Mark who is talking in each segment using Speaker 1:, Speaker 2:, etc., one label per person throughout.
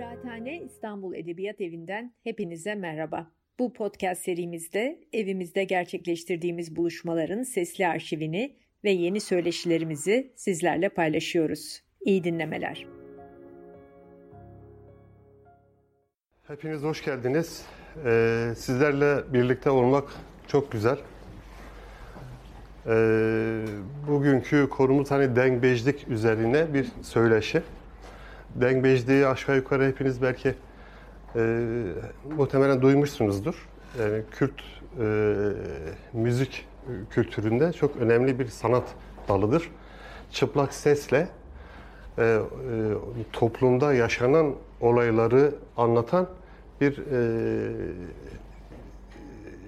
Speaker 1: Kıraathane İstanbul Edebiyat Evi'nden hepinize merhaba. Bu podcast serimizde evimizde gerçekleştirdiğimiz buluşmaların sesli arşivini ve yeni söyleşilerimizi sizlerle paylaşıyoruz. İyi dinlemeler.
Speaker 2: Hepiniz hoş geldiniz. Ee, sizlerle birlikte olmak çok güzel. Ee, bugünkü konumuz hani dengbejlik üzerine bir söyleşi. Dengbejliği aşağı yukarı hepiniz belki e, muhtemelen duymuşsunuzdur. Yani Kürt e, müzik kültüründe çok önemli bir sanat dalıdır. Çıplak sesle e, e, toplumda yaşanan olayları anlatan bir e,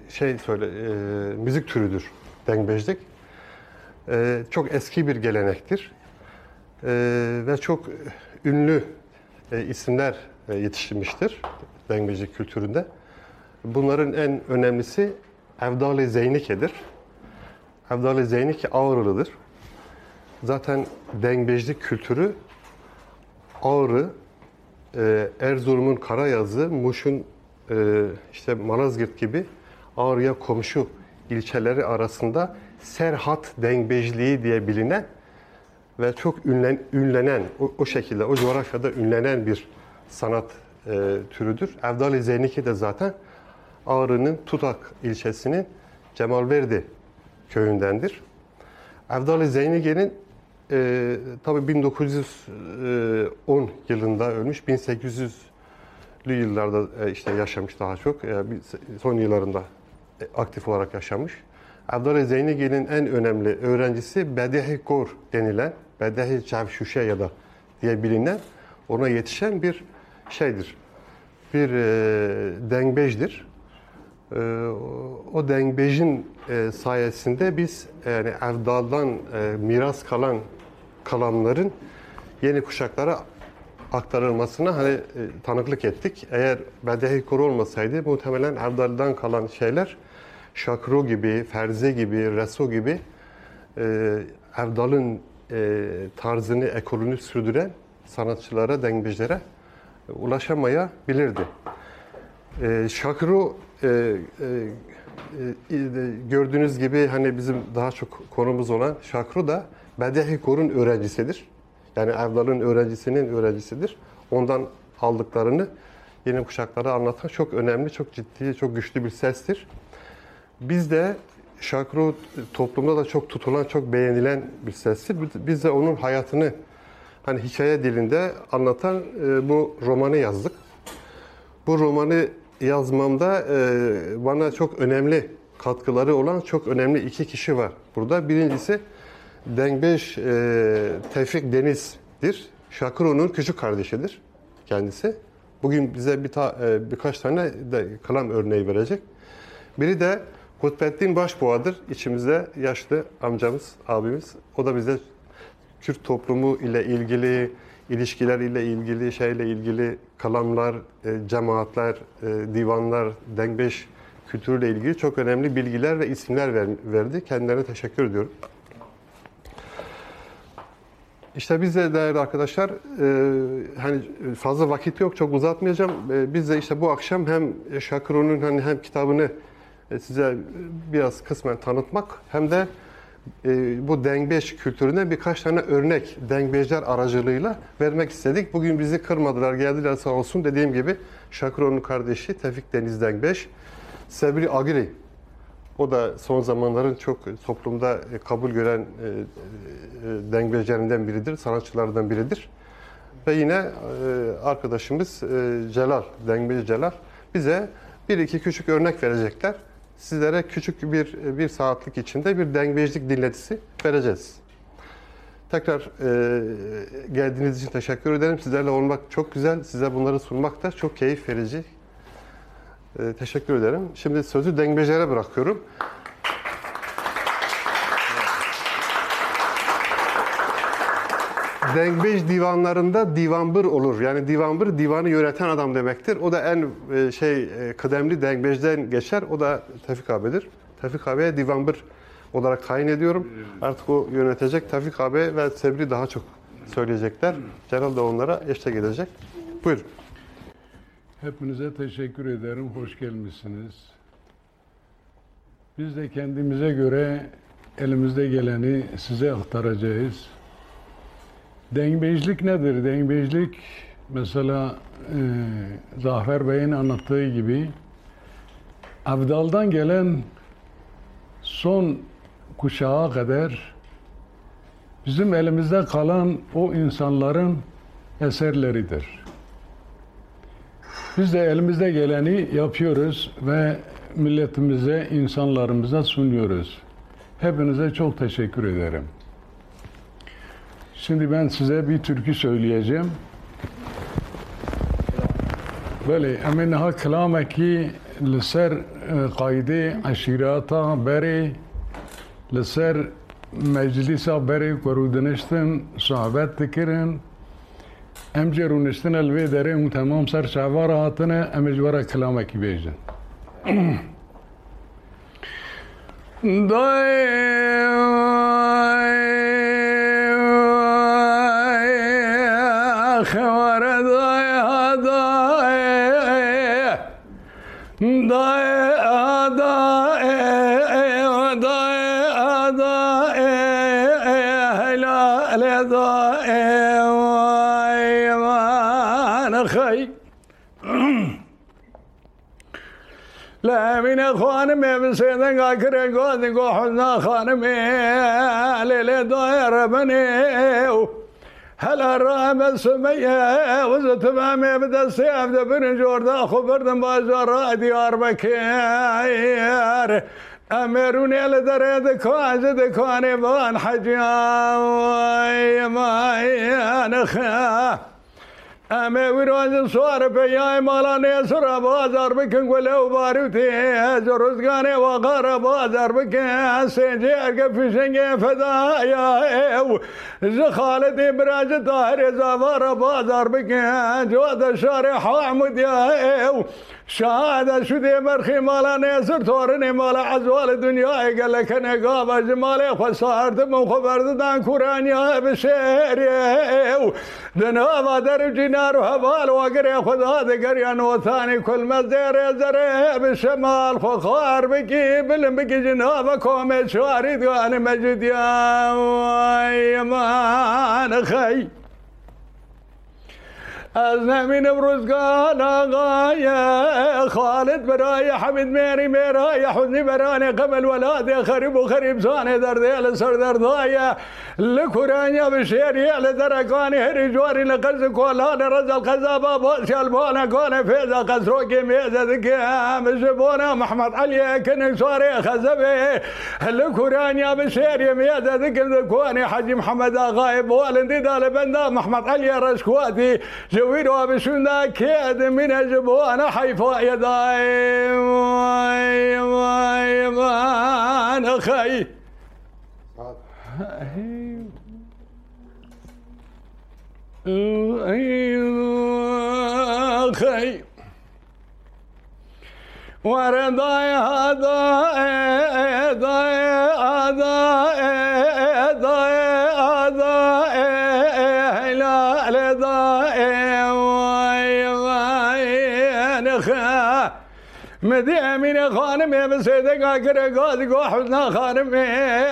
Speaker 2: şey söyle e, müzik türüdür dengbejlik. E, çok eski bir gelenektir. E, ve çok ünlü e, isimler e, yetiştirmiştir dengbejlik kültüründe. Bunların en önemlisi Evdal-i Zeynike'dir. Evdal-i Zeynike Ağrılı'dır. Zaten dengbejlik kültürü Ağrı, e, Erzurum'un Karayazı, Muş'un e, işte Malazgirt gibi Ağrı'ya komşu ilçeleri arasında Serhat Dengbejliği diye bilinen ve çok ünlen, ünlenen, o, o şekilde, o coğrafyada ünlenen bir sanat e, türüdür. Evdal-i Zeyniki de zaten Ağrı'nın Tutak ilçesinin Cemalverdi köyündendir. Evdal-i Zeynike'nin e, tabii 1910 yılında ölmüş, 1800'lü yıllarda e, işte yaşamış daha çok. E, son yıllarında e, aktif olarak yaşamış. Evdal-i Zeynigi'nin en önemli öğrencisi Bedehi Kor denilen, Bedehi Çevşüşe ya da diye bilinen, ona yetişen bir şeydir. Bir e, dengbejdir. E, o dengbejin e, sayesinde biz yani Evdal'dan e, miras kalan kalanların yeni kuşaklara aktarılmasına hani e, tanıklık ettik. Eğer Bedehi Kor olmasaydı muhtemelen Evdal'dan kalan şeyler Şakro gibi, Ferze gibi, Reso gibi e, Evdal'ın e, tarzını, ekolünü sürdüren sanatçılara, dengbejlere ulaşamayabilirdi. E, Şakro e, e, e, gördüğünüz gibi hani bizim daha çok konumuz olan Şakro da Bedehi Kor'un öğrencisidir. Yani Evdal'ın öğrencisinin öğrencisidir. Ondan aldıklarını yeni kuşaklara anlatan çok önemli, çok ciddi, çok güçlü bir sestir. Biz de Şakro toplumda da çok tutulan, çok beğenilen bir sestir. Biz de onun hayatını hani hikaye dilinde anlatan e, bu romanı yazdık. Bu romanı yazmamda e, bana çok önemli katkıları olan çok önemli iki kişi var burada. Birincisi Dengbeş e, Tevfik Deniz'dir. Şakro'nun küçük kardeşidir kendisi. Bugün bize bir ta, e, birkaç tane de kalam örneği verecek. Biri de Kutbettin Başboğa'dır. İçimizde yaşlı amcamız, abimiz. O da bize Kürt toplumu ile ilgili, ilişkiler ile ilgili, şeyle ilgili kalamlar, e, cemaatler, e, divanlar, dengbeş kültürüyle ilgili çok önemli bilgiler ve isimler ver, verdi. Kendilerine teşekkür ediyorum. İşte biz de değerli arkadaşlar, e, hani fazla vakit yok, çok uzatmayacağım. E, biz de işte bu akşam hem Şakro'nun hani hem kitabını size biraz kısmen tanıtmak hem de e, bu dengbeş kültürüne birkaç tane örnek dengbejler aracılığıyla vermek istedik. Bugün bizi kırmadılar, geldiler sağ olsun. Dediğim gibi Şakro'nun kardeşi Tevfik Deniz Dengbeş, Sebri Agri. O da son zamanların çok toplumda kabul gören e, e, dengbejlerinden biridir, sanatçılardan biridir. Ve yine e, arkadaşımız e, Celal, Dengbej Celal bize bir iki küçük örnek verecekler sizlere küçük bir bir saatlik içinde bir dengbejlik dinletisi vereceğiz. Tekrar e, geldiğiniz için teşekkür ederim. Sizlerle olmak çok güzel. Size bunları sunmak da çok keyif verici. E, teşekkür ederim. Şimdi sözü dengbejlere bırakıyorum. Dengbej divanlarında divanbır olur. Yani divanbır divanı yöneten adam demektir. O da en e, şey e, kıdemli dengbejden geçer. O da Tevfik abidir. Tevfik abiye divanbır olarak tayin ediyorum. Artık o yönetecek. Tevfik abi ve Sebri daha çok söyleyecekler. Celal da onlara eşlik edecek. Buyurun.
Speaker 3: Hepinize teşekkür ederim. Hoş gelmişsiniz. Biz de kendimize göre elimizde geleni size aktaracağız. Dengbejlik nedir? Dengbejlik mesela e, Zafer Bey'in anlattığı gibi Abdal'dan gelen son kuşağa kadar bizim elimizde kalan o insanların eserleridir. Biz de elimizde geleni yapıyoruz ve milletimize, insanlarımıza sunuyoruz. Hepinize çok teşekkür ederim. Şimdi ben size bir türkü söyleyeceğim. Böyle eminha kelameki لسر قایده عشیراتا بری لسر مجلسا بری کرودنشتن صحبت تکرن ام جرونشتن الوی داره اون تمام سر شعوار هاتنه ام اجوارا کلامکی بیجن دای خوار دای دای دای لا من خانم بسيدن قاكر قوذ قوحنا خانم ليلة داير بني هلا الرام السمية وزت مامي بدا السيف دبن جوردا خبردن بازار ديار بكير أمروني لدري دكوان دكواني بان حجا ما نخا أما ويروز صور بياي مالا نسر بازار بكن ولو باروتي زرزقاني وغار بازار بكن. سنجير فشنجي فدايا. زخالتي براج طاهر زفار بازار بكن. جواد شارع حامد يا. شهادة شده برخی مالا نیزر تورنی مالا از وال دنیا اگر که نگاه و خسارت خسارد من خبرد دان کورانی ها بشهری و دنها و در جنار و حوال و اگر خدا دگر یا نوتانی کل مزدیر زره بشمال خخار بکی بلن بکی جنها و کوم چواری دوان مجدیان و ایمان خی. أزنا من قال غاية خالد برايا حمد ميري ميرايا حزني براني قبل ولادي خرب وخرب زاني دردي على سر دردايا لكورانيا بشيري على درقاني هري جواري لقرز كولان رزل قزابا بوسي البونا كوني فيزا قسروكي ميزا ذكي مجبونا محمد علي كنك سوري خزبي. لكورانيا بشيري ميزا ذكي ذكواني حجي محمد غايب والندي دال بندا محمد علي رشكواتي. جوير وبشونا كيد من أجبو أنا حيفا يداي أنا خي خي ورداي هذا داي هذا مدي امين خانم بسيدك اكر قاد قو حزنا خانم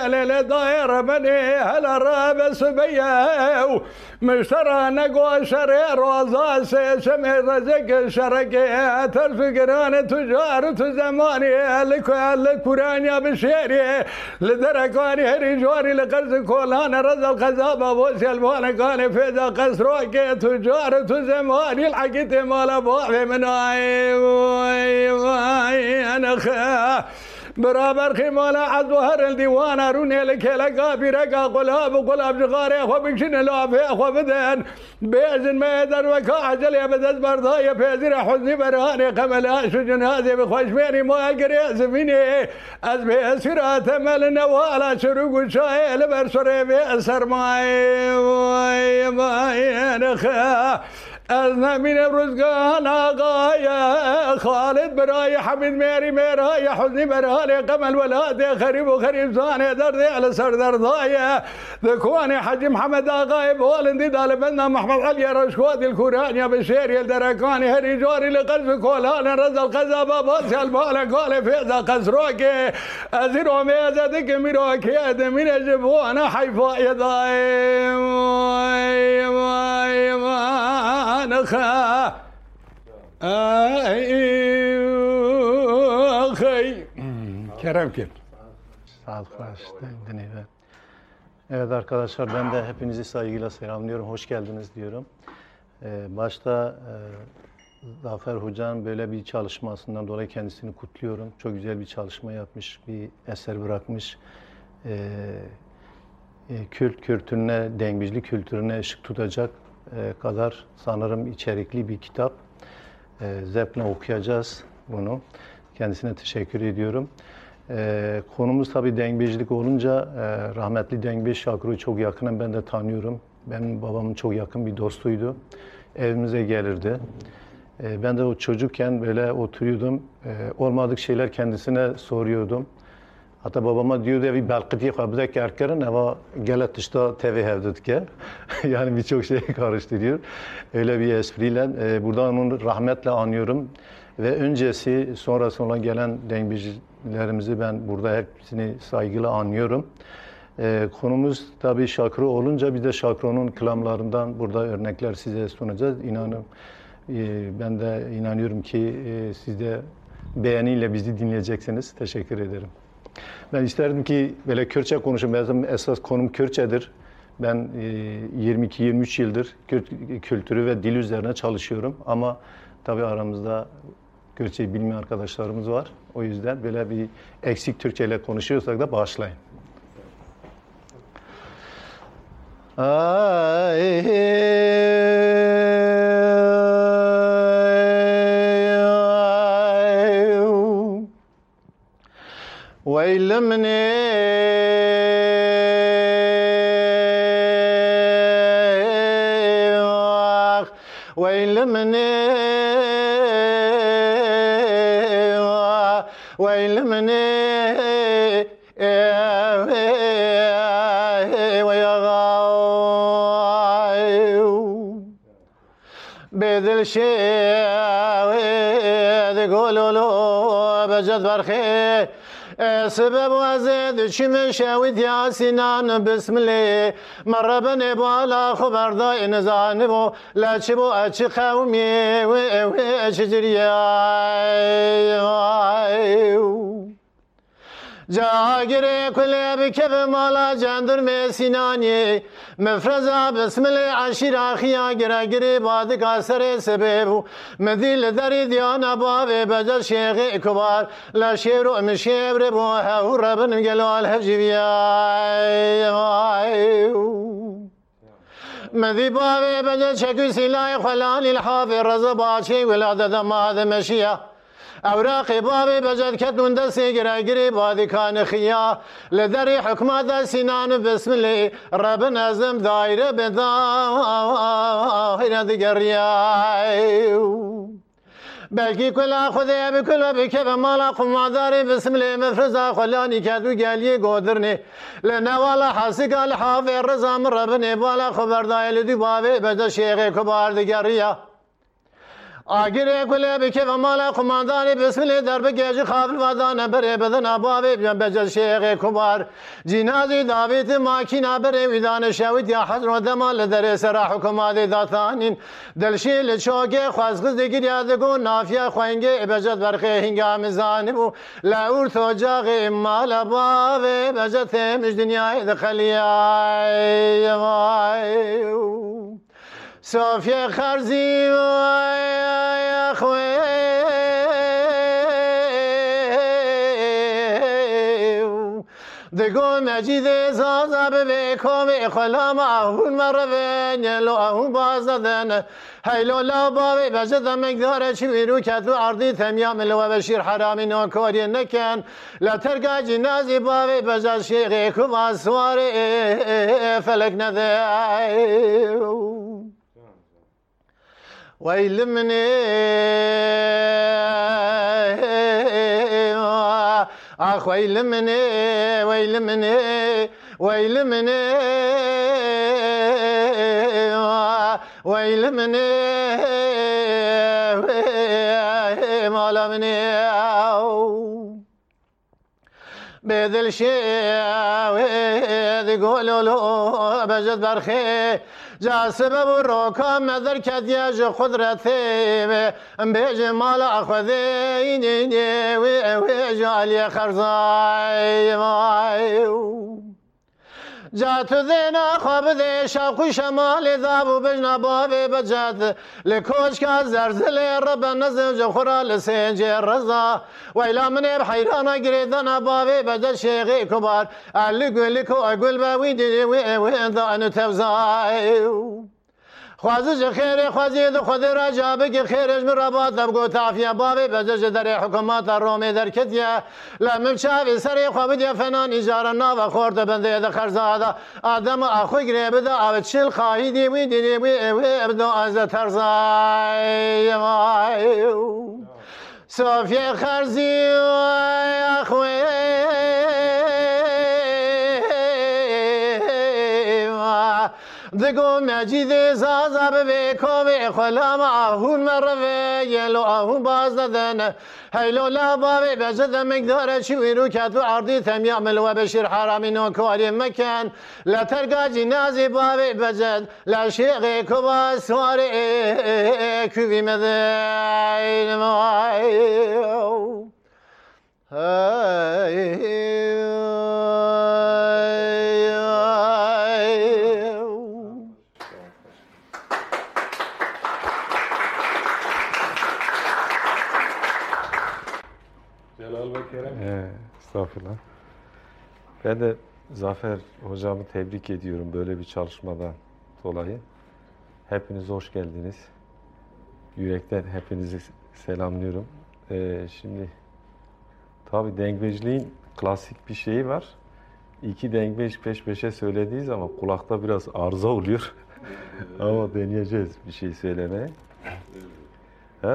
Speaker 3: ليلة داير بني هلا راب سبية مشترى نقوى شري روزا سمي رزق شرقي الفقران تجار تزماني الكورانيا بشيري. لدركاني هري جواري لقرز كولان رزق خزابة بوسي البوانا كان فيزا قسروكي تجار تزماني. الحقيت مال ابوحي من أنا خا برابر خيمالا عزو هر الديوان روني لك لقا برقا قلاب قلاب جغاري أخو بكشن لافي أخو بدن. بيزن ما يدر وكا عجل يا بدز برضايا بيزر حزني برهاني قملا شجن هذي بخوش ميري ما القري زميني. از بيسرا تمل نوالا شروق شايل برسري بيسر ماي ماي ماي نخا. از نمین رزگان آقای خالد برای حمید میری میرای حزنی برای قمل ولاد خریب و خریب زانه دردی على سر دردای ذكواني حجي محمد آقای بولندي دال بنا محمد علي رشوادي الكوراني بشيري الدركاني هري جوري لقلب كولان رزا القزا باباس البالا قولي فيزا قزروكي أزيرو ميزا دك ميروكي أدمين جبوانا حيفا يضايم نخا أخي Kerem kim?
Speaker 4: Sağ ol, Evet arkadaşlar ben de hepinizi saygıyla selamlıyorum. Hoş geldiniz diyorum. Ee, başta e, Zafer Hoca'nın böyle bir çalışmasından dolayı kendisini kutluyorum. Çok güzel bir çalışma yapmış, bir eser bırakmış. Ee, e, Kürt kültürüne, dengizli kültürüne ışık tutacak e, kadar sanırım içerikli bir kitap. E, zevkle okuyacağız bunu. Kendisine teşekkür ediyorum. E, konumuz tabii dengbejlik olunca e, rahmetli Dengbej Şakru'yu çok yakından ben de tanıyorum. Benim babamın çok yakın bir dostuydu. Evimize gelirdi. E, ben de o çocukken böyle oturuyordum. E, olmadık şeyler kendisine soruyordum. Hatta babama diyordu evi belki kabzek erkerin ama gelet işte TV evdedik ya. yani birçok şey karıştırıyor. Öyle bir espriyle. E, buradan onu rahmetle anıyorum. Ve öncesi sonrası olan gelen dengbicilerimizi ben burada hepsini saygıyla anıyorum. E, konumuz tabii şakro olunca bir de şakronun klamlarından burada örnekler size sunacağız. İnanın e, ben de inanıyorum ki e, siz de beğeniyle bizi dinleyeceksiniz. Teşekkür ederim. Ben isterdim ki böyle Kürtçe konuşayım. Benim esas konum Kürtçedir. Ben 22-23 yıldır Kürt kültürü ve dil üzerine çalışıyorum. Ama tabii aramızda Kürtçeyi bilmeyen arkadaşlarımız var. O yüzden böyle bir eksik Türkçe ile konuşuyorsak da bağışlayın. Ay, ويلمني ويلمني ويلمني سبب وزد شم شوید یا سینان بسم الله. مربن بالا خبر دای نزان بو لچ بو اچ قومی و اچ جریای جاگره کله بکب مالا جندر می مفرزا بسم الله عشیر آخیا گره گره باد کاسر سبب مدیل دری دیانا باب بجا شیخ کبار لا شیر و مشیبر بو هو ربن گلال هفجویای مذي بابي بجا شكو سلاي خلاني الحافظ رزا باشي ولادة ما مشيه اوراق باب بجد کتون دستی گرگری بادیکان خیا. لدری حکمت سینان بسم الله رب نظم دایره بدایره دیگر بلکی کلا خدا بکلا بکه به مالا قماداری بسم الله مفرزا خلانی کدو گلی گودرنی. لنوالا حسیق حافی رزا من بالا خبردائی دی باوی بدا شیغ کبار دیگریا آگیر گله بکی و مال قماندانی بسم الله در بگیج خافل و دانه بره بدن اباوی بیان بجز شیخ کبار جنازی داویت ماکینا بر ویدان شوید یا حضر و دمال. در سرا حکومات داتانین دلشی لچوگه خوازغز دگیر یادگو نافیه خوینگه بجد برخی هنگام زانب بو. لعور توجاغ امال اباوی بجد تیمش دنیای دخلیه صافی خرزی و خوی دگو مجید زازا به کام خلام آهون مره نلو آهون بازدن. هیلو لا باوی بجد مقدار چی ویرو کتو عرضی تمیام لو بشیر حرامی نوکاری نکن. لا ترگا جنازی باوی بجد شیخی کما سوار فلک نده. ويل مني آخ ويل مني ويل مني ويل مني ويل مني مال مني بذل شيء يقولوا له بجد برخي. جا سبب روكا مدر كدياج قدرتي بيج مال أخذي وجالي خرزاي جات دینا خواب دش خوش مال ذاب و بجنا بابی بجات. لکوش که زرزل رب نزم خورا لسنج رضا. ویلا منی بحیران گریدن بابی بجا شیغی کبار. علی گلی کو اگل باوی دیدی وی اوی انو تفزایو. خوازش خیر خوازید خود را جابه که خیرش می رباط بگو تافیه بابی بجش در حکومات رومی در کتیه لمم چاوی سر خوابید فنان اجاره نا و خورد بنده ده خرزه آده آدم اخوی گره بده او چل خواهی دیوی دیوی اوی ابدو از ترزای مایو صوفی خرزی اخوی دگو مجید زازا به کوی خلام آهون مروه یلو آهون باز دادن هیلو لا بابی بجد مقدار چوی رو کتو عرضی تم یعمل و بشیر حرامی نو کاری مکن. لا ترگاجی نازی بابی بجد شیغ کبا سواری کوی مدین مایو
Speaker 5: Estağfurullah. Ben de Zafer hocamı tebrik ediyorum böyle bir çalışmadan dolayı. Hepiniz hoş geldiniz. Yürekten hepinizi selamlıyorum. Ee, şimdi tabi dengbejliğin klasik bir şeyi var. İki dengbej peş peşe söylediği zaman kulakta biraz arıza oluyor. Ama deneyeceğiz bir şey söylemeye. Hey,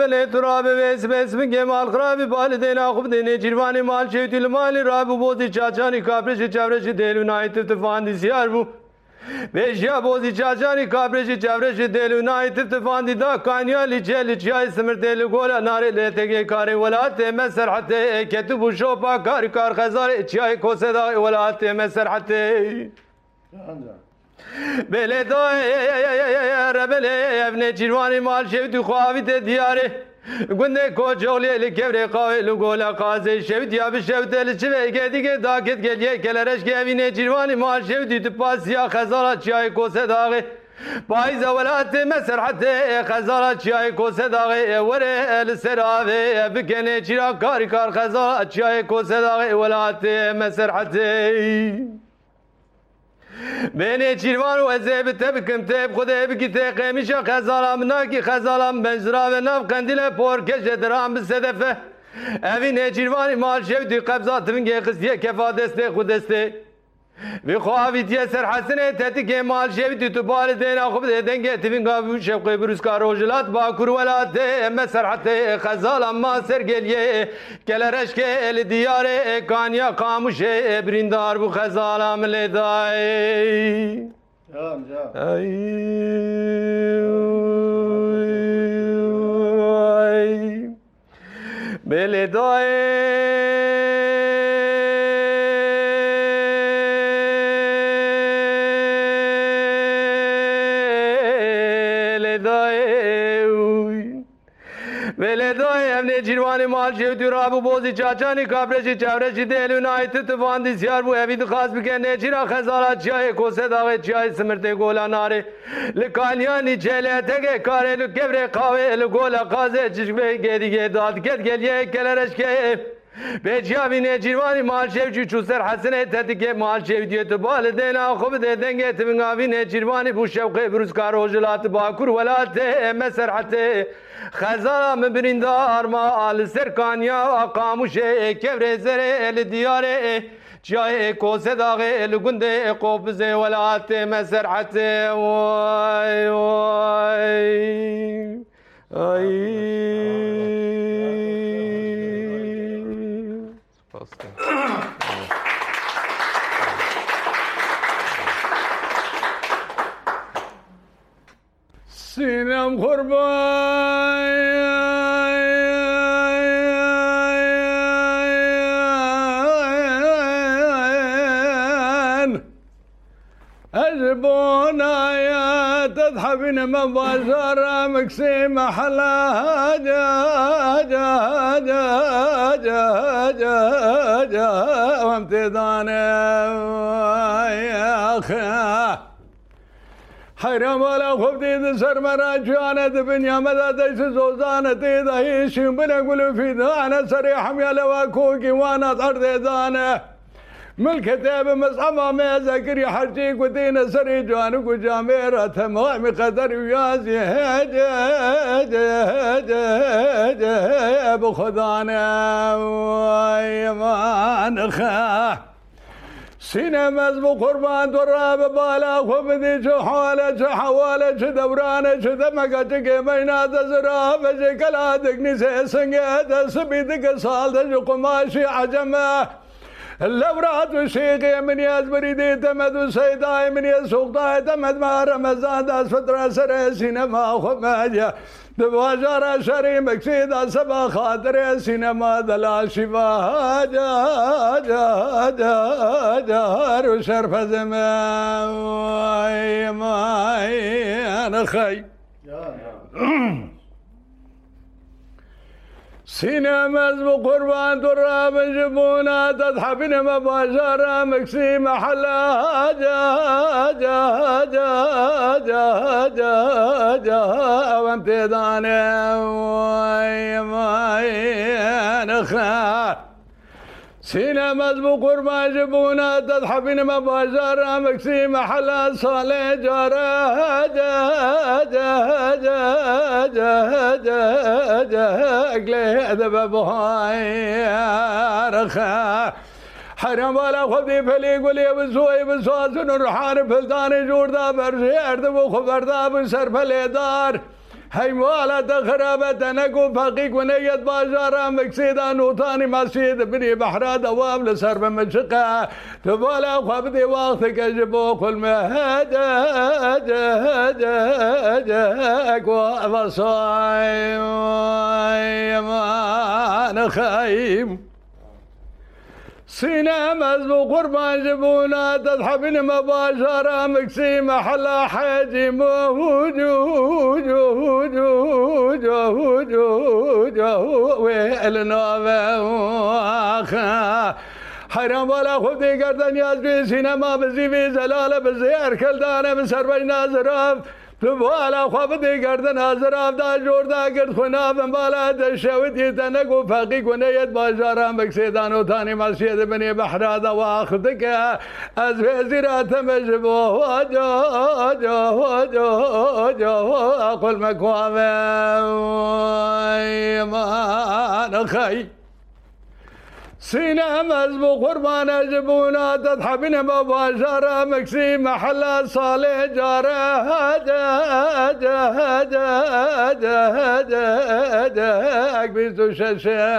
Speaker 6: بل تراب بس بس من جمال خراب بالدينا خب ديني جيرواني مال شيت المال راب بوزي چاچاني كابرش چاورش دل نايت تفان دي سيار بو Beşya bozi çaçani kapreşi çevreşi delu nait tifandi da kanya li çeli çay smir delu gola nare le tege kare wala te meser hatte ketu bu şopa kar kar khazar çay kose da wala te meser hatte Bele da bele evne cirvani mal şevdi kuavi de diyarı. Günde kocoğlu eli kevre kavi lugola kaze şevdi ya bir şevdi eli çive gedi ge daket geliye gelereş gevine cirvani mal şevdi tüpas ya kazara çayı kose dağı. پایز ولات مسرحت خزارة چای کوسه داغه وره ال سراوه بکنه چرا کار کار خزارة چای کوسه داغه ولات مسرحت بین چیروان و ازه به تب کم تب خود بگی ته قیمیشا خزالام ناکی خزالام بنجرا و نف قندیل پرکش درام به صدفه اوی نچیروانی مال شوی دوی قبضات من گه خستیه کفا دسته خود دسته Ve kuavi diye serhasine teti kemal şevdi tubali den akub de denge tivin gavu şevki bruska rojilat bakur velat de emme serhate khazal amma sergelye gelereşke el diyare kanya kamuşe brindar bu khazal amle dai. Can can. Ay. Beledae. Emine Cirvani Mahal Şevdür Abu Bozi Çaçani Kabreşi Çevreşi de Elün Ayeti Tıfan Disyar Bu Evid Kazbike Necira Khazara Çiyayi Kose Davet Çiyayi Sımırte Gola Nari Likanyani Çele Tege Karelü Kevre Kave Elü Gola Kaze Çişme Gedi Gedi Adket Geliye Kelereşke Kelereşke Becavine cirvani mal şevçi çuser hasene tetike mal şevdiyeti bal den akıb deden getimin avine cirvani bu şevke bruz kar hojilat bakur velate meserhate خزارا مبرین دار ما آل سرکانیا قاموش کبر زر ال دیاره جای کوز داغه ال گنده قبز ولات مسرحت وای وای ای
Speaker 3: سینم قربان أجبونا يا تذهبين مباشرة مكسي محلاها جا جا جا جا جا جا وامتدانا يا أخي. حرم ولا خب دید سر مرا جانت بنیا مدد زوزانت دهی شیم بنقول في دانه سري حميل وكوكي وأنا ارض دانه ملكتي بمصعبة ما ذكر حجي ودين سري جانك وجاميرة تمام قدر ويازي هدي هدي هدي هدي بخدانا ويمان خاه سينما مزبو قربان دراب بالا خبدي شو حالة شو حوالة شو دورانة شو دمكة تكي بينا تزراب شو كلا دقني سيسنجة سبيدك صال شو قماشي عجمة. اللورات وشيقي من يزبري دي تمد وسيداي من يسوق تمد ما رمزان داس فترة سر سينما خماجة دواجر شري مكسيدا سبا خاطر سينما دلال شفا جا جا جا جا. وشرف زمان أنا خي سينما قربان درام جبونا تضحبن مباشرة مكسي محلها جا جا جا جا جا جا. وامتدانا واي ماي نخا سينما قربان جبونا تضحبن مباشرة مكسي محلها صالح جارا جا جا جا جا جا جا أقلي ادب بهاي رخا حرم ولا خذي فلي قولي بزوي بزوازن الرحان فلدان جوردا برشي اردب وخبردا بسر فلي دار. تخربت نگو فقیق و نیت بازارا مکسیدا نوتانی مسجد بنی بحرا دوام لسر بمشقه تبالا خبدي وقت كجبو كل ما هدا هدا هدا هدا وصاي ما نخايم سينا مزبو قربان جبونا تضحبن مباشرة مكسي محلا حاجي موجود واخا. حرام ولا خودی گردن یاز بی سینما بزی بی زلال بزی ارکل دانه بسر بی نازراف تو بالا خواب دی گردن حاضراف دا جور دا گرد خناب بالا دشویتی تنگو فقی کنیت بازارم بکسیدان و تانی مسجد بنی بحرادا واخدک از وزیرات مجبو جا جا جا جا أقل مکوامه ایمان خی سينا مزبو قربان جبونا تضحبنا مباشرة مكسي محل صالح جارة جا جا جا جا جا جا أكبيتو ششا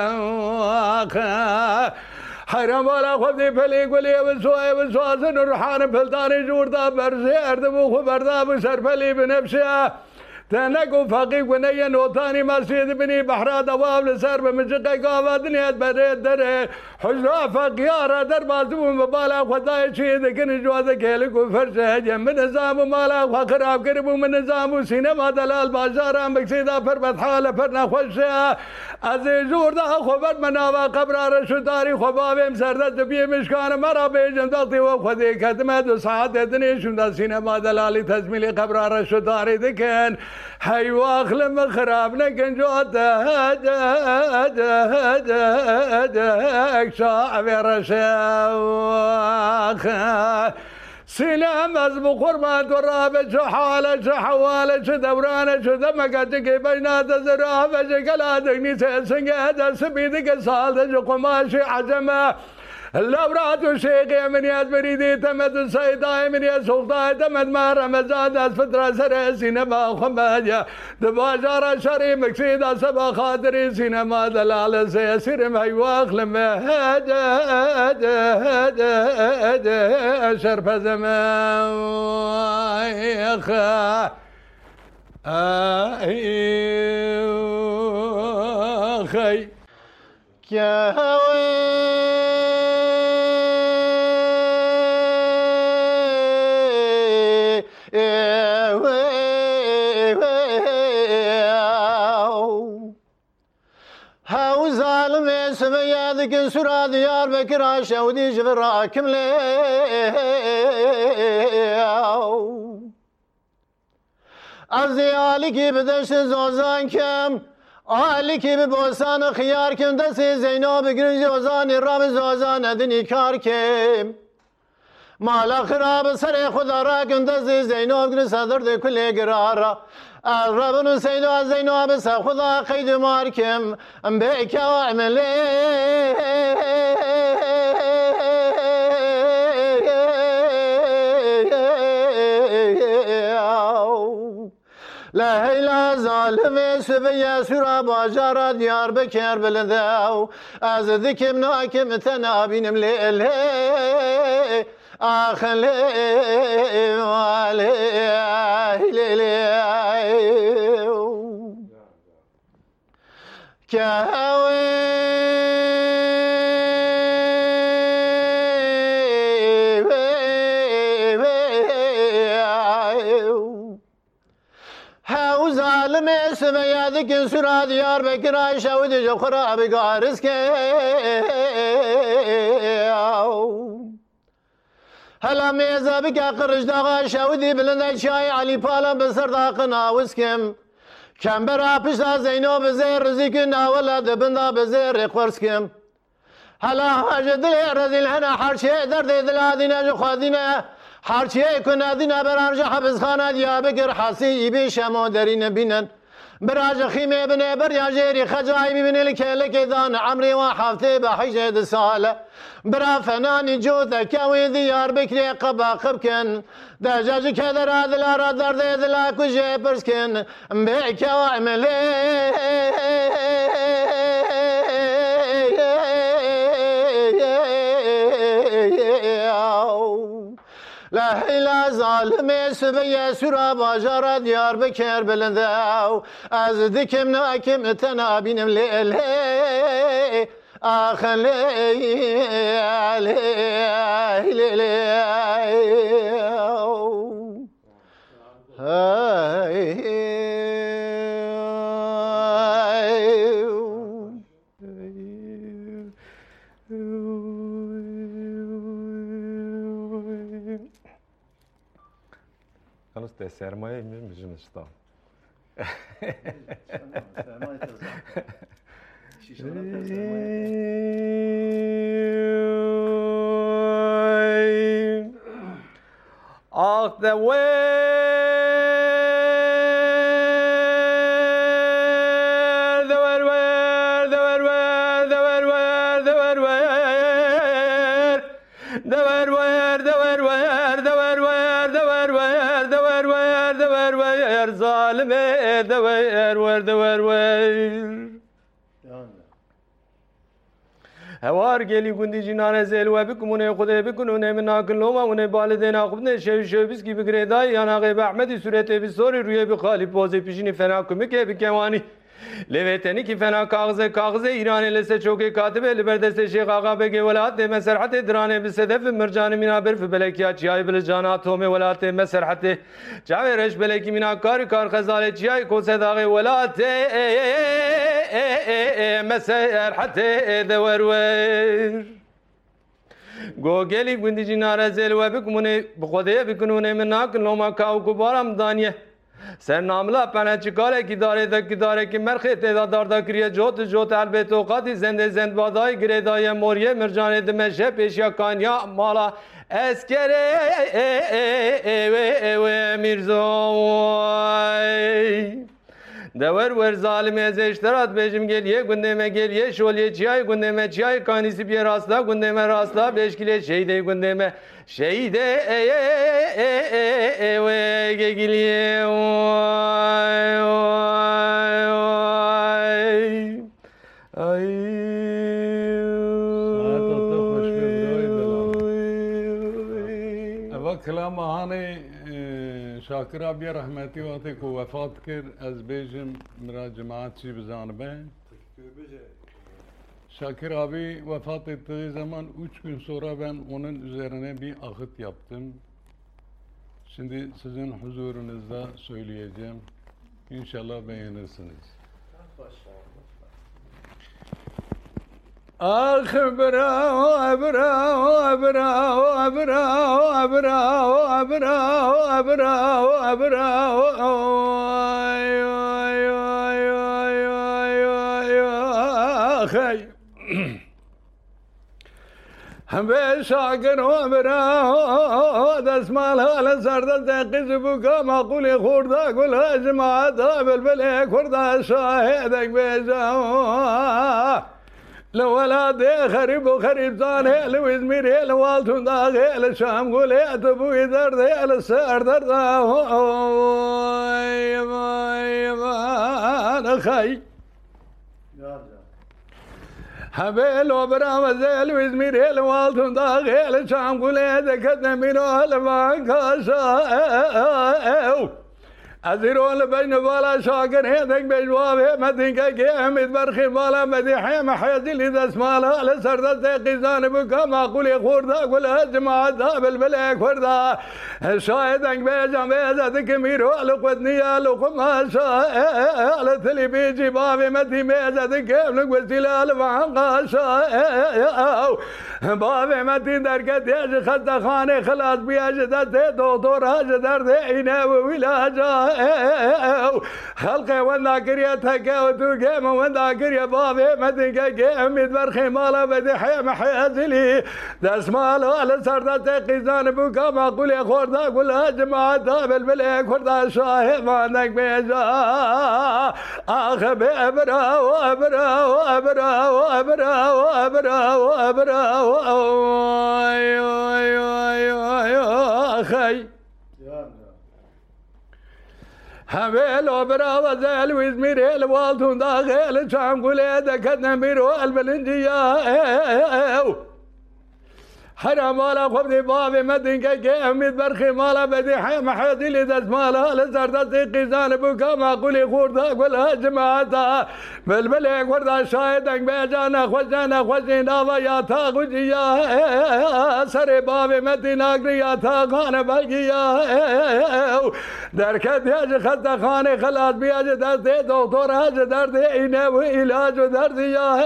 Speaker 3: حرم ولا خذي فلي قولي وسوي وسواسن الرحان فلداني جوردا برزي أردبو خبردا بسر فلي تا و فقی گونه ثاني مسجد بی بحرا دواب لسر به مجقه گاودنی هد بره دره. حجرا فقیارا در بازمون بالا خدای چی دکن جواز کهلی کو فرشه جنب من نظام و مالا خوا خراب کربو من نظام و سینما دلال بازارا مکسیدا پر بدحال پر نخوشه از جور ده خوبت مناوا قبرار شداری سر سردت بی مشکان. مرا بیجم دقتی و خودی کدمت و ساعت دنیشم در سینما دلالی تزمیلی قبرار شداری دکن. هاي واخل من خرابنا كنجوت هدا هدا هدا هدا اكشا رشاوخ. سلام از بخور بقربان و به چه حالة چه حوالة چه دورانة چه دمکه بجنا دست از به چه کلاتک نیسه سنگه دست بیده که سالده چه قماشی عجمة. الأوراد شيقي من يد بريدي تمد سيداي من يد سلطاي تمد ما رمزان داس فترة سري سينما خمانيا دباجارة شري مكسيدة سبا خاطري سينما دلالة سيسير ميواخ لما هدا هدا هدا هدا شرف زمان خا خي
Speaker 4: ya. Hav zalim esme yadikin süra diyar bekir aşev dicvi rakimle. Az ziyali gibi de şiz ozan kim Ali kimi bozan hıyar kim de siz Zeynep gülünce ozan irrabı zozan edin ikar kim? Mala hırabı sarı hudara gündüz Zeynep gülü sadırdı külle girara. الرب سيد وزين وبس خدا قيد ماركم بك وعملي لهیلا ظالم سبیه سورا باجارا دیار بکر بلدو از دکم ناکم تنابینم لیلی أخلي علي آه، كهوي Lakin süra diyar Bekir Ayşe ve dice kura bi garis ke هلا میزه بک قرج داغا شودی بلند چای علی پالا بسر داق ناوز کم کم برا پیش زینو بزر رزی که ناولا دبندا بزر قرس کم هلا حاج دل رزیل هنا حرچی درد دل آدینه جو خوادینه حرچی کنه دینه برانجا حبس خانه دیا بگر حسی ایبی شما درینه بینن براج خيمة بن برياجيري خجايبي من الكلك دان عمري وحفتي بحجد سالة. برا فناني جوتا كوي ديار بكري قبا قبكن. دجاج كدر ادلا ردر ديدلا كجي برسكن. بيك واعملي لا ne zalimi sübeye süra bacara diyar beker belende az dikim ne akim etena
Speaker 7: binim le le. Ahli le le
Speaker 6: le. sermaye indirmiş Yunanistan. sermaye kazandı. Şişhanede sermaye Out the way! where, where, the where, where. هوار گلی گوندی جنان زل و بکمونه خدا بکنونه من ناکن لوما اونه بالدین آخبنه شو شو بس کی بگره دایی یعنی آقای احمدی صورت بسوری روی بخالی پوزی پیشینی فنا کمی که بکوانی لویتنی کی فنا کاغذ کاغذ ایرانی لسه چوکه کاتبه لبردست شیخ آقا بگه ولات مسرحت درانه بصدف مرجان مینا برف بلکیا چیای بل جانا توم ولات مسرحت جاوی رش بلکی مینا کار کار خزاله چیای کو صداقه ولات مسرحت دورور گوگلی گوندی جنار زل و بکمونه بخوده بکنونه من ناکن لوما کاو کبارم دانیه سر ناملا پنه چیکاره کی داره دا کی داره کی مرخی تعداد دار دا کریه جوت جوت البت اوقاتی زنده زند بادای گریدای موریه مرجان دمشه پیشیا کانیا مالا اسکره و Dever ver zalime ezeşler at becim geliye gündeme geliye şolye çiyay gündeme çiyay kanisip yer asla gündeme rasla beşkile şeyde gündeme şeyde e e e e e, e ve
Speaker 3: gegiliye oy oy oy ay. Saat ata hoş bir doydu ama kelamahane شاکر آبی رحمتی وقتی که وفات کرد از بیجم مرا جماعت چی بزانبه Şakir abi vefat ettiği zaman üç gün sonra ben onun üzerine bir ahıt yaptım. Şimdi sizin huzurunuzda söyleyeceğim. İnşallah beğenirsiniz. Bravo bravo bravo Ay ay ay ay ay ay ay ay به شاکر و برا دسمال حال سرد تقیز بکا مقول خورده گل جماعت بلبل کرده شاهدک بجا لولاد غريب وغريب زان هيل وزمير هيل والتون دا هيل شام قول هيل أبوي درد هيل السعر درد يا خاي هبيل وبرام زيل وزمير هيل والتون دا هيل شام قول هيل كدمير هيل ما كاسا أزيرون بين بالا شاكر هي هيدك بجواب هي مدينك كي أحمد برخي بالا مديحي محيزي اللي دس مالا لسرد قيزان بكا ما قولي خوردا قول أجمع داب البلاك فردا ميرو ألو بيجا ألو قم هشا ألو اللي بيجي بابي مدي بيجا تكملك وسيلال وعنقا قاشا إيه، إيه، إيه، بابي مدي دركت ياجي خد خاني خلاص بياجي دردي دكتور هاجي دردي إنا وولاجا خلقي ونا قرية تكا وتوقيم ونا قرية بابي مدنقا قيم يدبر خمالة بدي حيم حيازلي داس مالو على سردة قيزان بوكا ما قول يا خوردا قول جماعة دابل بلي خوردا شاهي ما نك بيجا آخ بأبرا وأبرا وأبرا وأبرا وأبرا وأبرا وأبرا أخي هميل وبرا زال وزميري الوالد داخل شام قليدة كدنا ميرو البلنجية هر مالا خود باب مدن که که امید برخی مالا بدی حیم حیدیلی دست مالا لزرده سیقی زانبو کاما قولی خورده گل هجمعتا بلبلی خورده شاهدن بیجان خوش جان خوشین آوا یا تا خوشی یا سر باب مدن آگری یا تا خانة بگی یا درکت یج خسته خانة خلاص بیاج دسته دکتر هج درد إيه، اینه إيه، و علاج و درد یا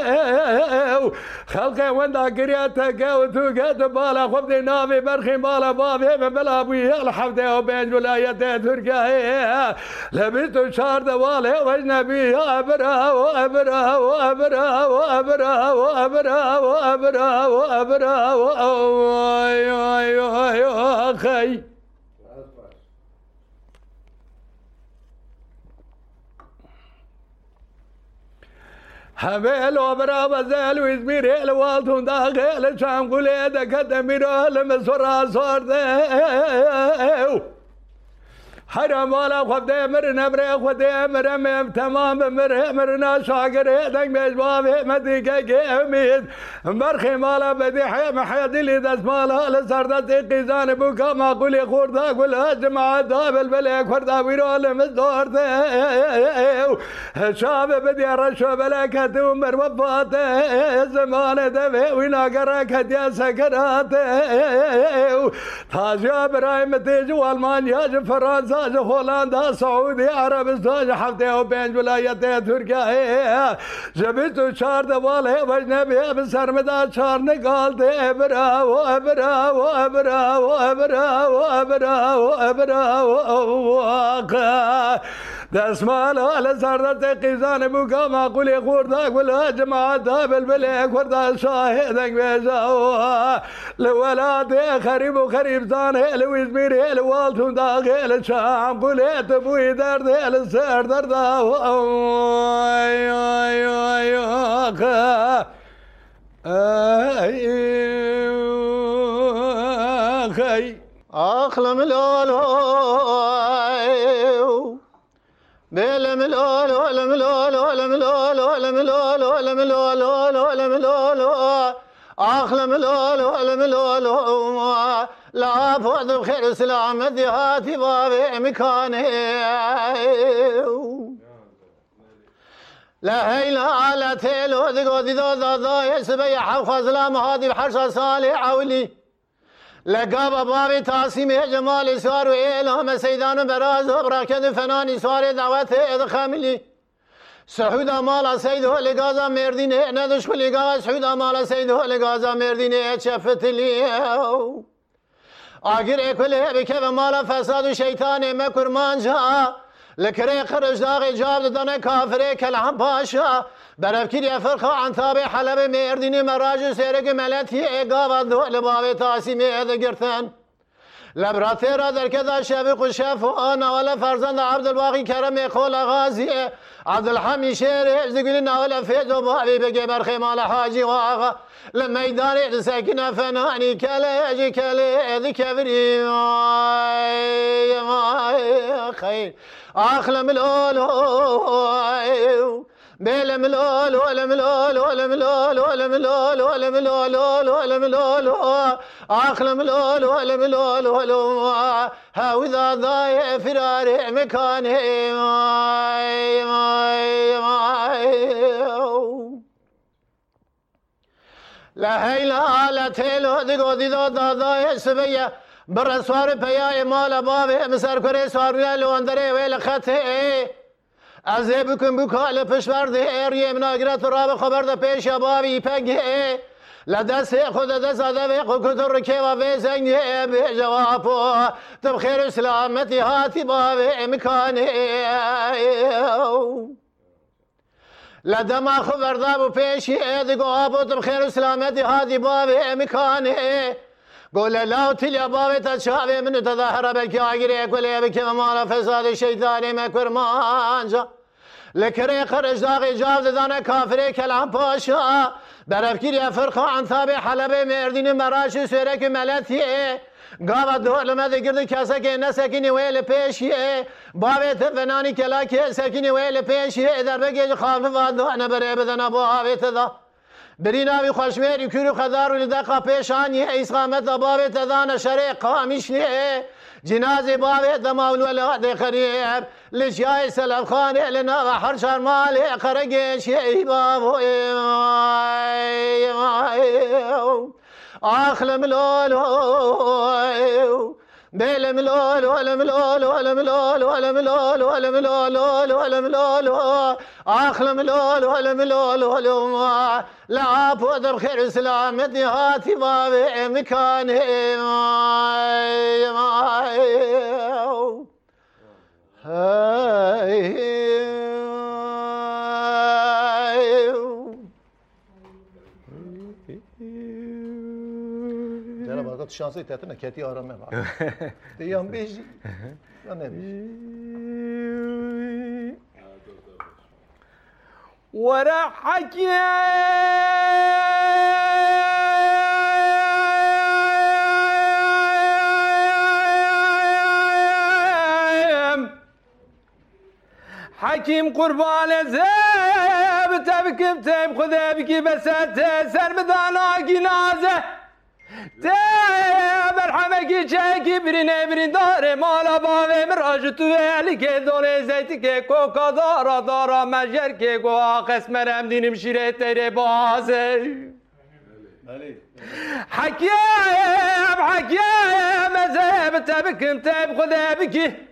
Speaker 3: خلق وندا گریه تکه و تو گد وتوقت بالا خبدي نافي برخي بالا بابي من بلا بوي الحفدة وبين ولاية تركيا لبست شار دوالي واجنبي ابرا وابرا وابرا همه الو برا بزل و ازمیر ال والتون دا غیل چم گولی دکت میره آل آزار ده حرم والا خود أمر نمر خود أمر مم تمام مر مرنا شاگر دنگ مجباب مدی که امید. برخی مالا بدی حیم حیدی دست مالا لسردت قیزان بوکا ما قولی خوردا قول جماعة دابل بلك فردا ويرول مزدورت شاب بدي رشو بلك تمر وفات. زمان دبي ويناقرك هدي سكرات تاجا برايم تيج والمانيا فرنسا هولندا سعودي عربستان حفتي وبين ولايات تركيا جبت شار دواله وجنبي بسرمدا شار نقال دي براو براو براو براو براو براو دسمال على سردت قيزان بوكا ما قولي خوردا ولا جماعة دابل بليك وردا شاهدك بيزاو لولاد خريب وخريب زان لو يزمير لوالتون داخل شام قولي تبوي درد السر اي اي
Speaker 4: أخلم الأولو بلم الأولو ولم الأولو ولم الأولو ولم الأولو ولم الأولو ولم الأولو أخلم الأولو ولم الأولو لا فوز بخير سلامة هاتي بابي مكاني لا هيلا لا تيلو ذقو ذي ذو ذو ذو حوخ سلام هادي بحرشة صالح عولي لقاب بابي تاسيم جمال سوار وإلهام سيدان براز وبراكد فنان سوار دعوت إدخاملي سعود مالا سيده لغازا مردين ندش لغاز سعود مالا سيده لغازا مردين شفت آگیر کلی بکه و مالا فساد و شیطان مکر کرمانجا. لکره خرج داغ جاب دادن کافره کلهم باشا. برفکیر افرخ انتاب حلب مردین مراج سرگ ملتی اگا و دول باوی تاسیم اده گرتن. لبراتي را در كذا شبق وشاف أنا ولا فرزند عبد الباقي كرم يقول غازي عبد الحميد شير زقلنا ولا فيد بابي بقي برخي مال حاجي واغا لما يداري ساكنه فناني كلا يجي كلا ذي كبري خير اخلم الاولو بلم الأول ولم الأول ولم الأول ولم الأول ولم الأول ولم الأول أخلم الأول ولم الأول ولم هاوذا ضايع فرار مكانه ماي ماي ماي لا لا تيلو دقو دي دو دا ضايع سبيا برا سوار بيا مال بابي مسار كري سوار لو اندري ويل خطه از بکن بکال پشورده ایر یمن آگرت را به خبر ده پیش بابی پنگه لدست خود دست آده و خود رو که و به زنگ به جواب و تب خیر سلامتی هاتی با به امکانه لدما خبر ده و پیش ایده گواب و تب خیر سلامتی هاتی با به امکانه گل لا تلیا باب چاوی منو تظاهر بلکی آگیری کلی بکی مالا فساد شیطانی مکرمانجا لکره خرج داغ جاو دادن کافره کلام پاشا. برفكير يا فرقة عن حلب مردین مردين مراشي سرک ملتي گاوا دور مده گرد کسا که سکینی ویل پیشیه. باویت فنانی کلا که سکینی ویل پیشیه. در بگیج خانف انا بره بدن با آویت دا بری ناوی خوشمیر یکیرو خدارو لدقا پیشانیه. ایس قامت باویت دان شریق قامیشیه. جنازي بابي دماول ولا خريب. لشياي سلام خاني لنا حرشان مالي قرقش يا بابو اخلم لولو. بلم لول ولم لول ولم لول ولم لول ولم لول ولم لول اخلم لول ولم لول ولم لا بود بخير سلامتي هاتي بابي مكاني
Speaker 8: Cenab-ı hat şansı tetine keti arame var. Diyan bir ya ne bir.
Speaker 3: Ora hakiye
Speaker 6: حکیم قربان زب تبکم تیم خدا بکی بسته سر بدانا گنازه جنازه مرحمة چکی برینه برین داره مالا باوه مراج تو علی که دونه زیتی که کوکا دارا دارا مجر که گو آقس مرم دینم شیره تیره بازه حکیم حکیم مذهب تبکم تب خدا بکی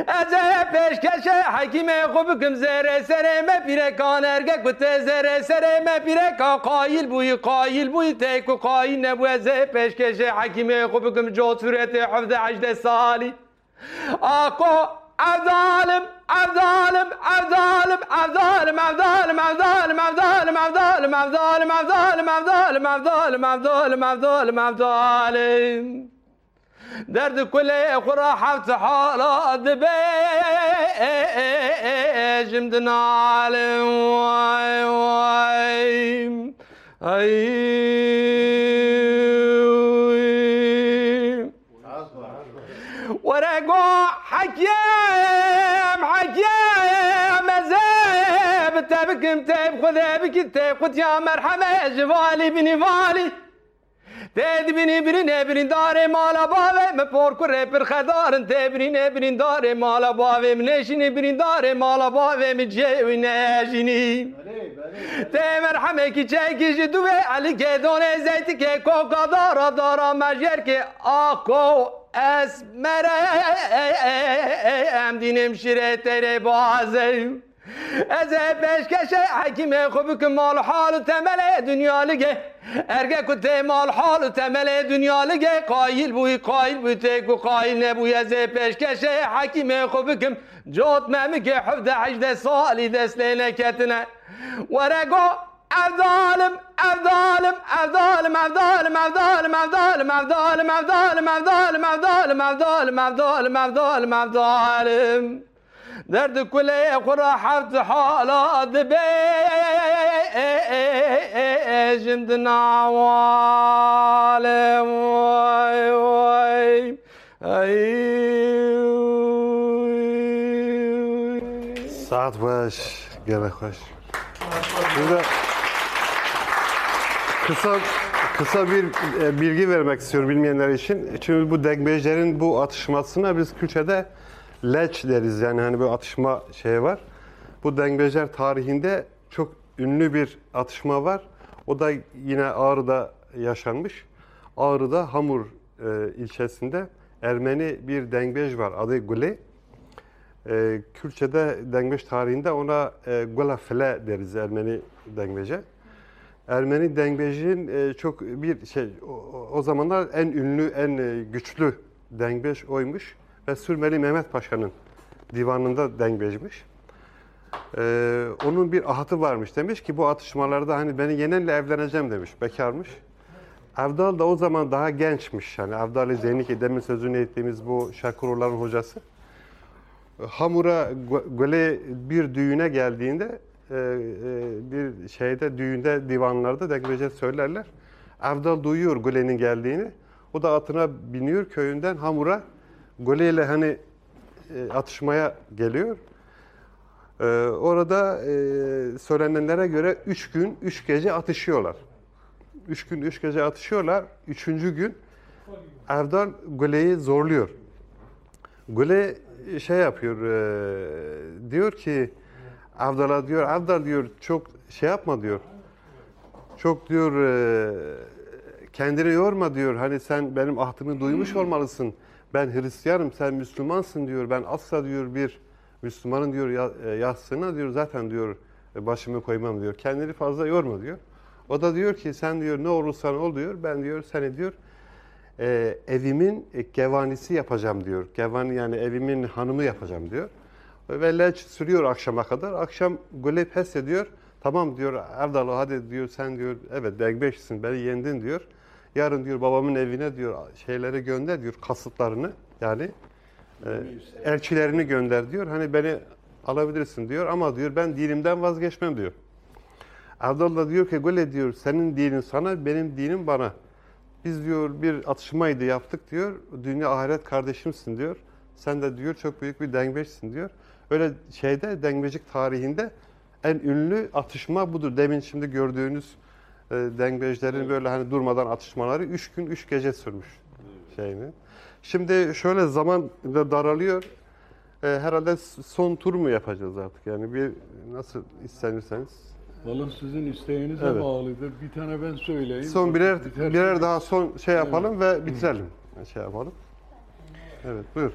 Speaker 6: Ecele peşkeşe hakime kubuküm zere sereme pire kan ergek bu tezere sereme pire kan kail buyu kail buyu teyku kail nebueze peşkeşe hakime kubuküm coturete hafde acde sali. Ako Erzalim, erzalim, erzalim, erzalim, erzalim, erzalim, erzalim, erzalim, erzalim, erzalim, erzalim, erzalim, erzalim, erzalim, erzalim, erzalim. درد كل خرا حالة دبي جمد نعلم واي واي أي ورقو حكيم حكيم مزاب تابك متاب خذ بك تاب يا مرحبا يا جبالي بني بالي تدبینی برین برین داره مالا باوه من کر رپر خدارن تبرین برین داره مالا باوه من نشینی برین داره مالا باوه من جیوی نشینی ته مرحمه کی چکیش دوی علی گدون زیتی که کوکا دارا دارا مجر که آکو اسمره ام دینم شیره تره بازه Ez peşkeşe hakime kubüküm mal halu temele dünyalige Erge kutte mal halu temele dünyalige Kail bu kail bu teku kail ne bu yeze peşkeşe hakime kubüküm Cot memike hüfde hicde sali desleyne ketine Verego Evdalim, evdalim, evdalim, evdalim, evdalim, evdalim, evdalim, evdalim, evdalim, evdalim, evdalim, evdalim, evdalim, evdalim, evdalim. Derdi kuleye kura hafz hala dibe Şimdi navale vay vay
Speaker 2: Saat baş gene hoş. Burada kısa kısa bir e, bilgi vermek istiyorum bilmeyenler için. Çünkü bu degbejlerin bu atışmasına biz Kürtçe'de leç deriz. Yani hani böyle atışma şeyi var. Bu dengbejler tarihinde çok ünlü bir atışma var. O da yine Ağrı'da yaşanmış. Ağrı'da Hamur e, ilçesinde Ermeni bir dengbej var. Adı Gule. E, Kürtçe'de dengbeş tarihinde ona e, Golafele deriz Ermeni dengbeje. Ermeni dengbejin e, çok bir şey o, o zamanlar en ünlü, en e, güçlü dengbeş oymuş ve Sürmeli Mehmet Paşa'nın divanında dengbejmiş. E, onun bir ahatı varmış demiş ki bu atışmalarda hani beni yenenle evleneceğim demiş. Bekarmış. Avdal da o zaman daha gençmiş. Yani Avdal-i Zeyniki demin sözünü ettiğimiz bu Şakuroğulların hocası. Hamur'a gö- göle bir düğüne geldiğinde e, e, bir şeyde düğünde divanlarda degmece söylerler. Avdal duyuyor Göle'nin geldiğini. O da atına biniyor köyünden Hamur'a Göle ile hani e, atışmaya geliyor. E, orada e, söylenenlere göre üç gün, üç gece atışıyorlar. Üç gün, üç gece atışıyorlar. Üçüncü gün Avdal Göle'yi zorluyor. Güle şey yapıyor, e, diyor ki Avdal'a diyor, Avdal diyor çok şey yapma diyor. Çok diyor e, kendini yorma diyor. Hani sen benim ahdımı duymuş olmalısın. Ben Hristiyanım, sen Müslümansın diyor. Ben asla diyor bir Müslümanın diyor ya- e, yastığına diyor zaten diyor e, başımı koymam diyor. Kendini fazla yorma diyor. O da diyor ki sen diyor ne olursan ol diyor. Ben diyor seni diyor e, evimin e, gevanisi yapacağım diyor. Gevani yani evimin hanımı yapacağım diyor. Ve leç sürüyor akşama kadar. Akşam Gule pes ediyor. Tamam diyor Erdal hadi diyor sen diyor evet degbeşsin beni yendin diyor. Yarın diyor babamın evine diyor şeyleri gönder diyor kasıtlarını yani e, elçilerini gönder diyor. Hani beni alabilirsin diyor ama diyor ben dinimden vazgeçmem diyor. Da diyor ki Gule diyor senin dinin sana benim dinim bana. Biz diyor bir atışmaydı yaptık diyor. Dünya ahiret kardeşimsin diyor. Sen de diyor çok büyük bir dengbeşsin diyor. Böyle şeyde Dengbejik tarihinde en ünlü atışma budur. Demin şimdi gördüğünüz e, Dengbejlerin böyle hani durmadan atışmaları 3 gün 3 gece sürmüş şeyini. Şimdi şöyle zaman da daralıyor. E, herhalde son tur mu yapacağız artık? Yani bir nasıl istenirseniz.
Speaker 3: Vallahi sizin isteğinize
Speaker 2: Evet.
Speaker 3: bağlıdır. Bir tane ben söyleyeyim.
Speaker 2: Son birer
Speaker 3: Biterse-
Speaker 2: birer daha son şey yapalım ve bitirelim. Şey yapalım. Evet buyur.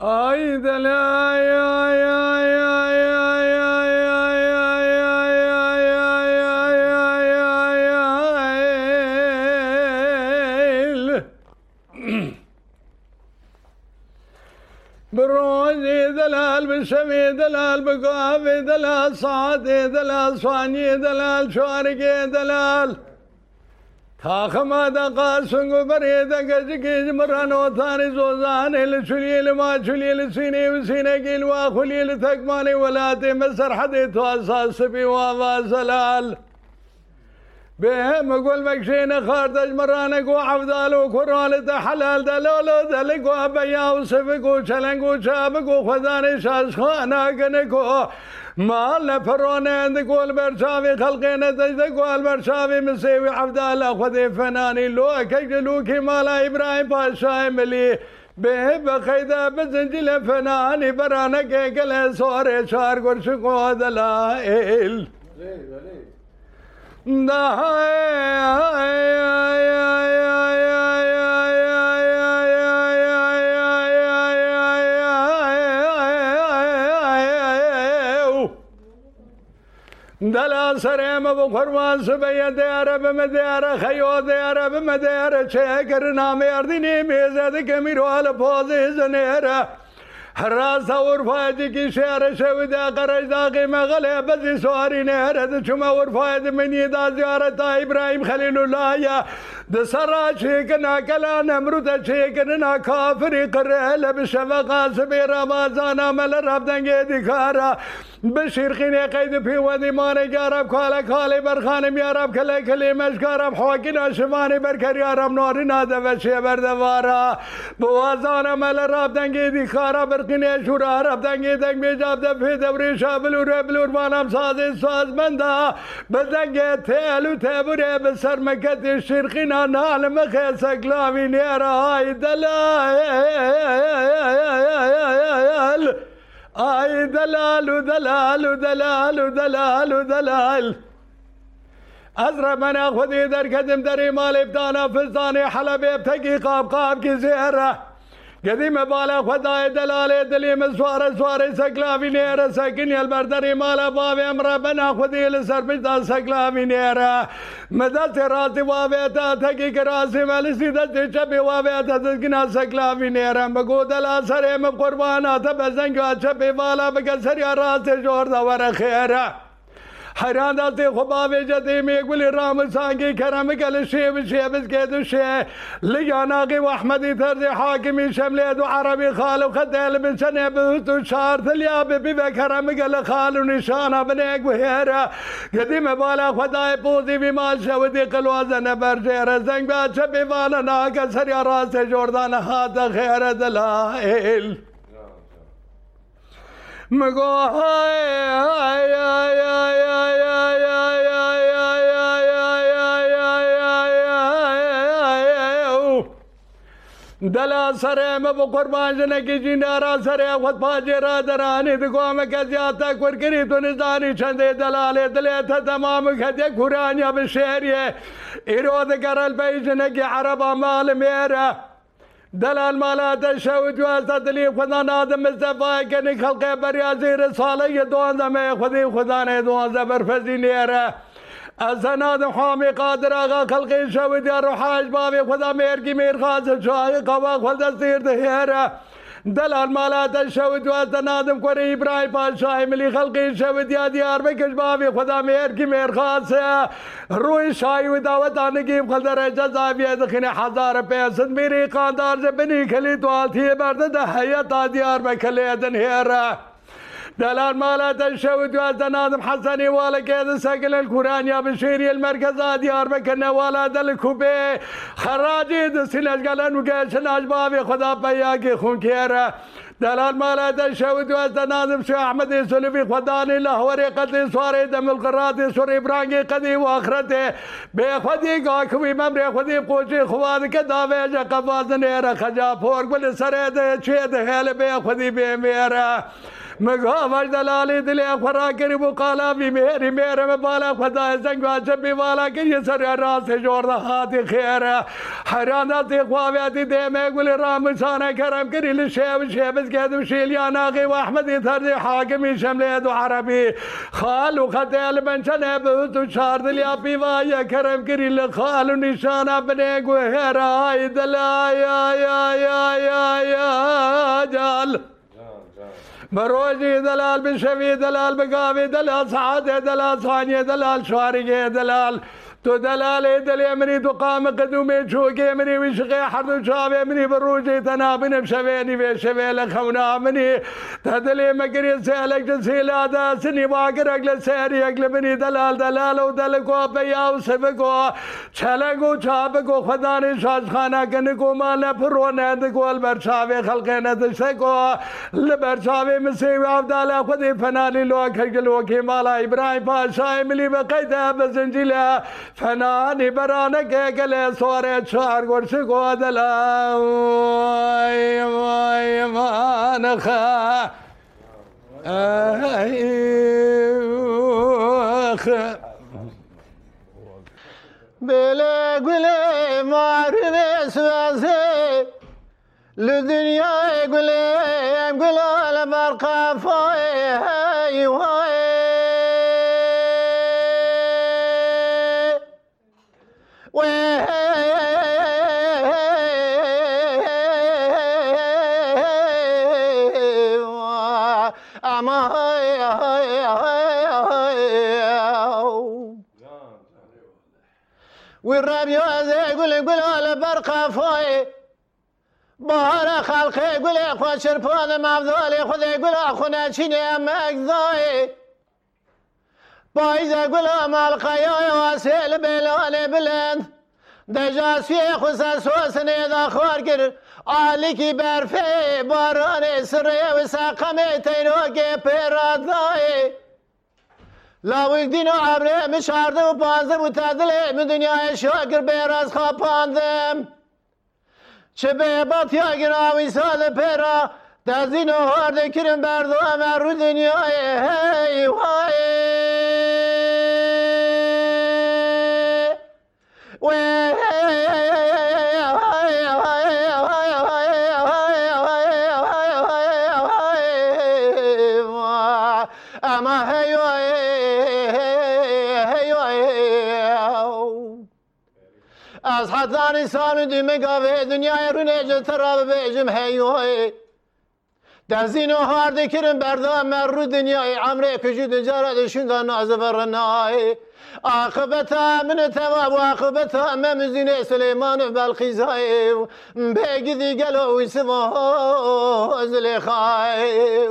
Speaker 3: Ay dela ya ya ya ya ya به روز دلال به شب دلال به گاه دلال ساعت دلال سوانی دلال شارک دلال تاخما دا قاسنگو بریدا گج گیج مرانو تانی زوزان ال چلیل ما چلیل سینے و سینے گیل وا خلیل تکمانے ولاتے میں سرحد تو اساس بی وا وا زلال به هم گل بهم خاردش لك گو خارج و کرال وكرالة حلال دلال دل گو بیا و سف گو دلولة دلك چاب گو وشلنك وشابك خانه شاش گو مال نفرون عندك والبرشافي خلقين تجدك والبرشافي مسيوي عفدال خود فنانی لو كجلوكي مالا ابراهیم باشا ملی به بقیدہ بزنجل فنانی برانا کے گلے سورے شار گرش کو دلائل۔ دلا سر ما بخرمان سبیه دیاره به مدیاره خیو دیاره به مدیاره چه کرنا میردینی میزد که میرو حال پازه زنیره هەرا ساورفاەتی کیشارە شەودا سواری نه هر سوارینە چما اور فاید منی دا زیارە ناکلا نمرود خەلیل و لایە دسەڕا چێکە ناکەلا نەمرودە چێکننا کافری قڕێ لە بشەوە قاسبێ ڕەبازانە مەلە ڕەبدەنگێدی کارە. مانی قەید پەیوەندی مانەی گارب کالە کاڵی بەرخانم یارب کە لە کلێ مەشگارب حواکینا شمانی بەرکەریارم ناری نادەوە شێبەردەوارە بوازان مل لە دنگه خارە بر کنه شورا رب دنگی دنگ می جاب ده فی دوری شا بلور بلور بانم سازی ساز من دا بدنگی تیلو تبوری بسر مکتی شرقی نا نال مخی سکلاوی نیر آی دل آی آی دلال و دلال و دلال و دلال و دلال. از رب من خودی در کدم در ایمال ابتانا فزدان حلب ابتگی قاب قاب کی زیر ره قديمة بالا خدا دلالي دلي مسوار سوار سقلافي نيرة ساكني البردري مالا بابي أمرا بنا خذي لسر بدا سقلافي نيرة. مدات راتي وابي تا تقيق راسي مالسي دتي شبي وابي تا تسقنا سقلافي نيرة. مقود الأسر ام قربانا تبزنجو شبي بالا بقسر يا راسي جور دور خيرة. حیران دستی خبا به جدی میگولی رام سانگی کرم گل شیب شیب که شه لیاناقی و احمدی ترزی حاکمی شملی دو عربی خال و خدل بسنه بهتو شار تلیا بی کرم گل خال و نشانا بنیگ و هیرا قدیم بالا خدای پوزی بی مال شودی قلوازن برجیر زنگ باچه بی والا ناک سری راست جوردان هات خیر دلائل دلا سره ما بو قربان جنه کی جنارا سره خود پاجرا درانی دگو ما کزیاتا کور کری تو نزانی چنده دلاله دله تا تمام خدی قرآن به شهریه ایرود کرل بیجنه کی عربا مال میره دلال مالات شود واسطه دلی خدا نادم مصطفی کنی خلق بریازی رساله دوان زمه خودی خدا نه دوان زبر فزی نیره. از نادم حامی قادر آقا خلق شود یا روحاج بابی خدا میر کی میر خاص شای قوا خدا سیر دهیره. دلال مالا شود واسطه نادم کره ابراهیم پادشاه ملی خلقی شود یا دیار بکش بابی خدا مهر کی مهر خاص روی شاهی و دعوت آنے کی خلدر جزا بھی دخن ہزار پیسد میری خاندار سے بنی کھلی تو آتی ہے بردن حیات آدیار میں دلال مالا تنشود وازدن آدم حسني والا كيد ساقل الكوران يا بشيري المركز آدي أربكنا والا دل كوبي. خراجي دسين أشقالن وقاشن أجبابي خدا بياكي خون كيرا. دلال مالا تنشود وازدن آدم شو أحمد سلفي خداني لهوري قدي صاري دم القراتي سور إبراني قدي وآخرته. بخودي قاكوي ممري خودي بقوشي خواد كدابي جا قفاز نيرا. خجا فورق بالسريد چيد خيل بخودي بميرا. مگاوش دلالی دلی اخورا کری بو قالا بی میری میره می بالا خدا زنگ واجب بی بالا کری سر راست جورده هاتی خیره حیران دستی خواهیتی دیمه رام رامشانه کرم کری لشیب شیبز گدم شیلیان آقی و احمدی تردی حاکمی شملی دو عربی خالو و خطیل بنشنه بود و شاردلی اپی وایا کرم کری لخال و نشانه بنه گوهره آی دل آی آی یا آی آی آی آی آی بروجی دلال بشوی دلال بگاوی دلال سعاده دلال ثانیه دلال شارگه دلال تو دلالي دلي مني تقام قدومي شوكي مني وشقي حرد شابي مني بروجي تنابن بشويني بشوي لخونا مني تدلي مقري سيلك جسيل هذا سني باقر أقل سيري أقل مني دلال دلال ودلقو بيا وسبقو چلقو چابقو خداني شاش خانا كنكو مالا فرو ندقو البرشاوي خلقنا تشتكو البرشاوي مسيوي عبدالله خدي فنالي لو خلقلو كي مالا إبراهيم پاشاي ملي بقيدة بزنجيلة فنانی برانه گله سواره چار گرش گودلا وای وای مانخا
Speaker 4: بله گله معرف سوازه لدنیا گله ام گله برقفای ربی و از گل گل آل بر قفای. بهار خلق گل خود شرپان مفضال خود گل خونه چین مگذای پایز گل عمل قیای واسل بلان بلند. دجاسی از حسن داخوار کرد آلی کی برفه باران سره و سقم تیروک پرادای لا دین و عمره می شارده و پانزه متدله می دنیای شاکر بیراز خواب پاندم چه به باتی آوی سال پیرا در دینو و هارده کرم بردو امر رو دنیای هی وای وای حدان سال دیمه گاوه دنیای رو نجه تراب بیجم هیوه در زین و هارده کرم بردام رو دنیای عمره کجو دجاره دشوندن ناز برنای عاقبت من تواب و عاقبت من زین سلیمان و بلقیزای بگی دیگل و سوا زلیخای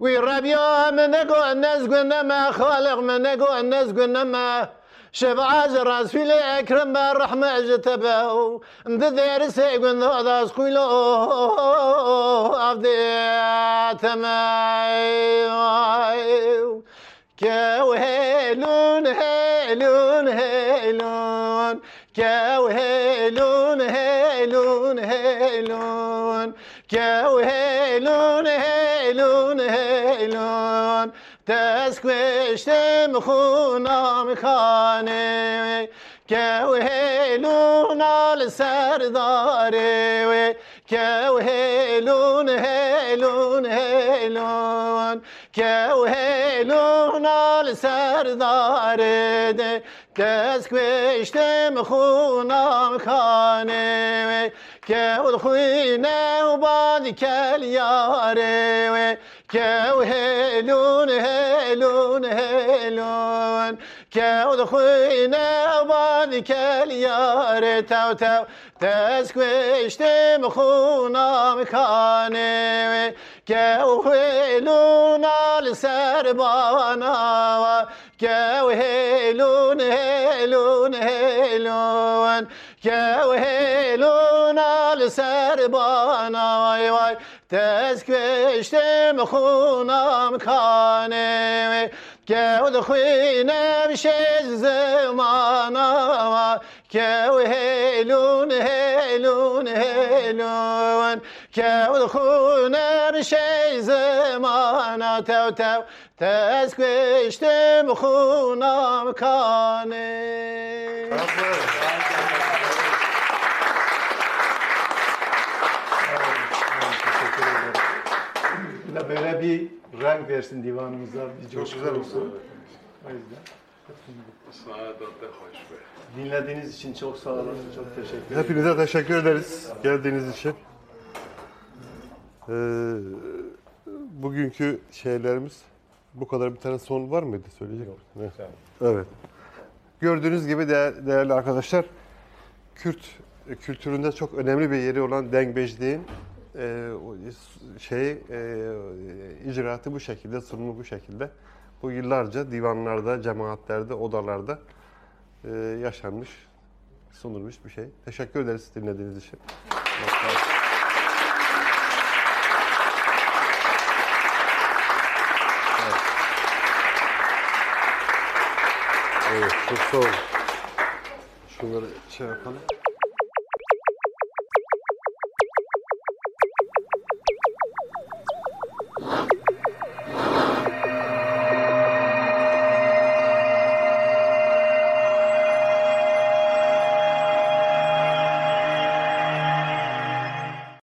Speaker 4: وی ربیا من نگو نزگو نما خالق من نگو نزگو نما شبعاز رسول اكرم بالرحمة جتبه ذير سيقن ذا سقيلو عبدي تماي كوهيلون هيلون هيلون كوهيلون هيلون هيلون كوهيلون هيلون هيلون تسکوشتم خونام خانه که وهلون آل سرداره که وهلون هلون هلون که وهلون آل سرداره تسکوشتم خونام خانه که خوینه و باد کل یاره كاو هيلون هيلون هيلون كاو دخوينا وبعدك اليار تاو تاو تسكوشت مخونا مكاني كاو هيلون السربانا كاو هيلون هيلون هيلون كاو هيلون gel ser bana vay vay. Tez geçtim hunam kanevi Gevd huinem şey zamanava Kev helun helun helun Kev hunem şey zamana tev tev. Tez geçtim hunam kanevi Bravo.
Speaker 8: Da böyle bir renk versin divanımıza. Bir
Speaker 2: Çok güzel olsun.
Speaker 8: O yüzden. Dinlediğiniz için çok sağ olun. Çok teşekkür ederim.
Speaker 2: Hepinize teşekkür ederiz geldiğiniz için. Ee, bugünkü şeylerimiz bu kadar bir tane son var mıydı söyleyecek misin? Evet. Evet. Gördüğünüz gibi değer- değerli arkadaşlar Kürt kültüründe çok önemli bir yeri olan dengbejliğin e, şey e, icraatı bu şekilde, sunumu bu şekilde. Bu yıllarca divanlarda, cemaatlerde, odalarda e, yaşanmış, sunulmuş bir şey. Teşekkür ederiz dinlediğiniz için. Evet, çok sağ olun. Şunları şey yapalım.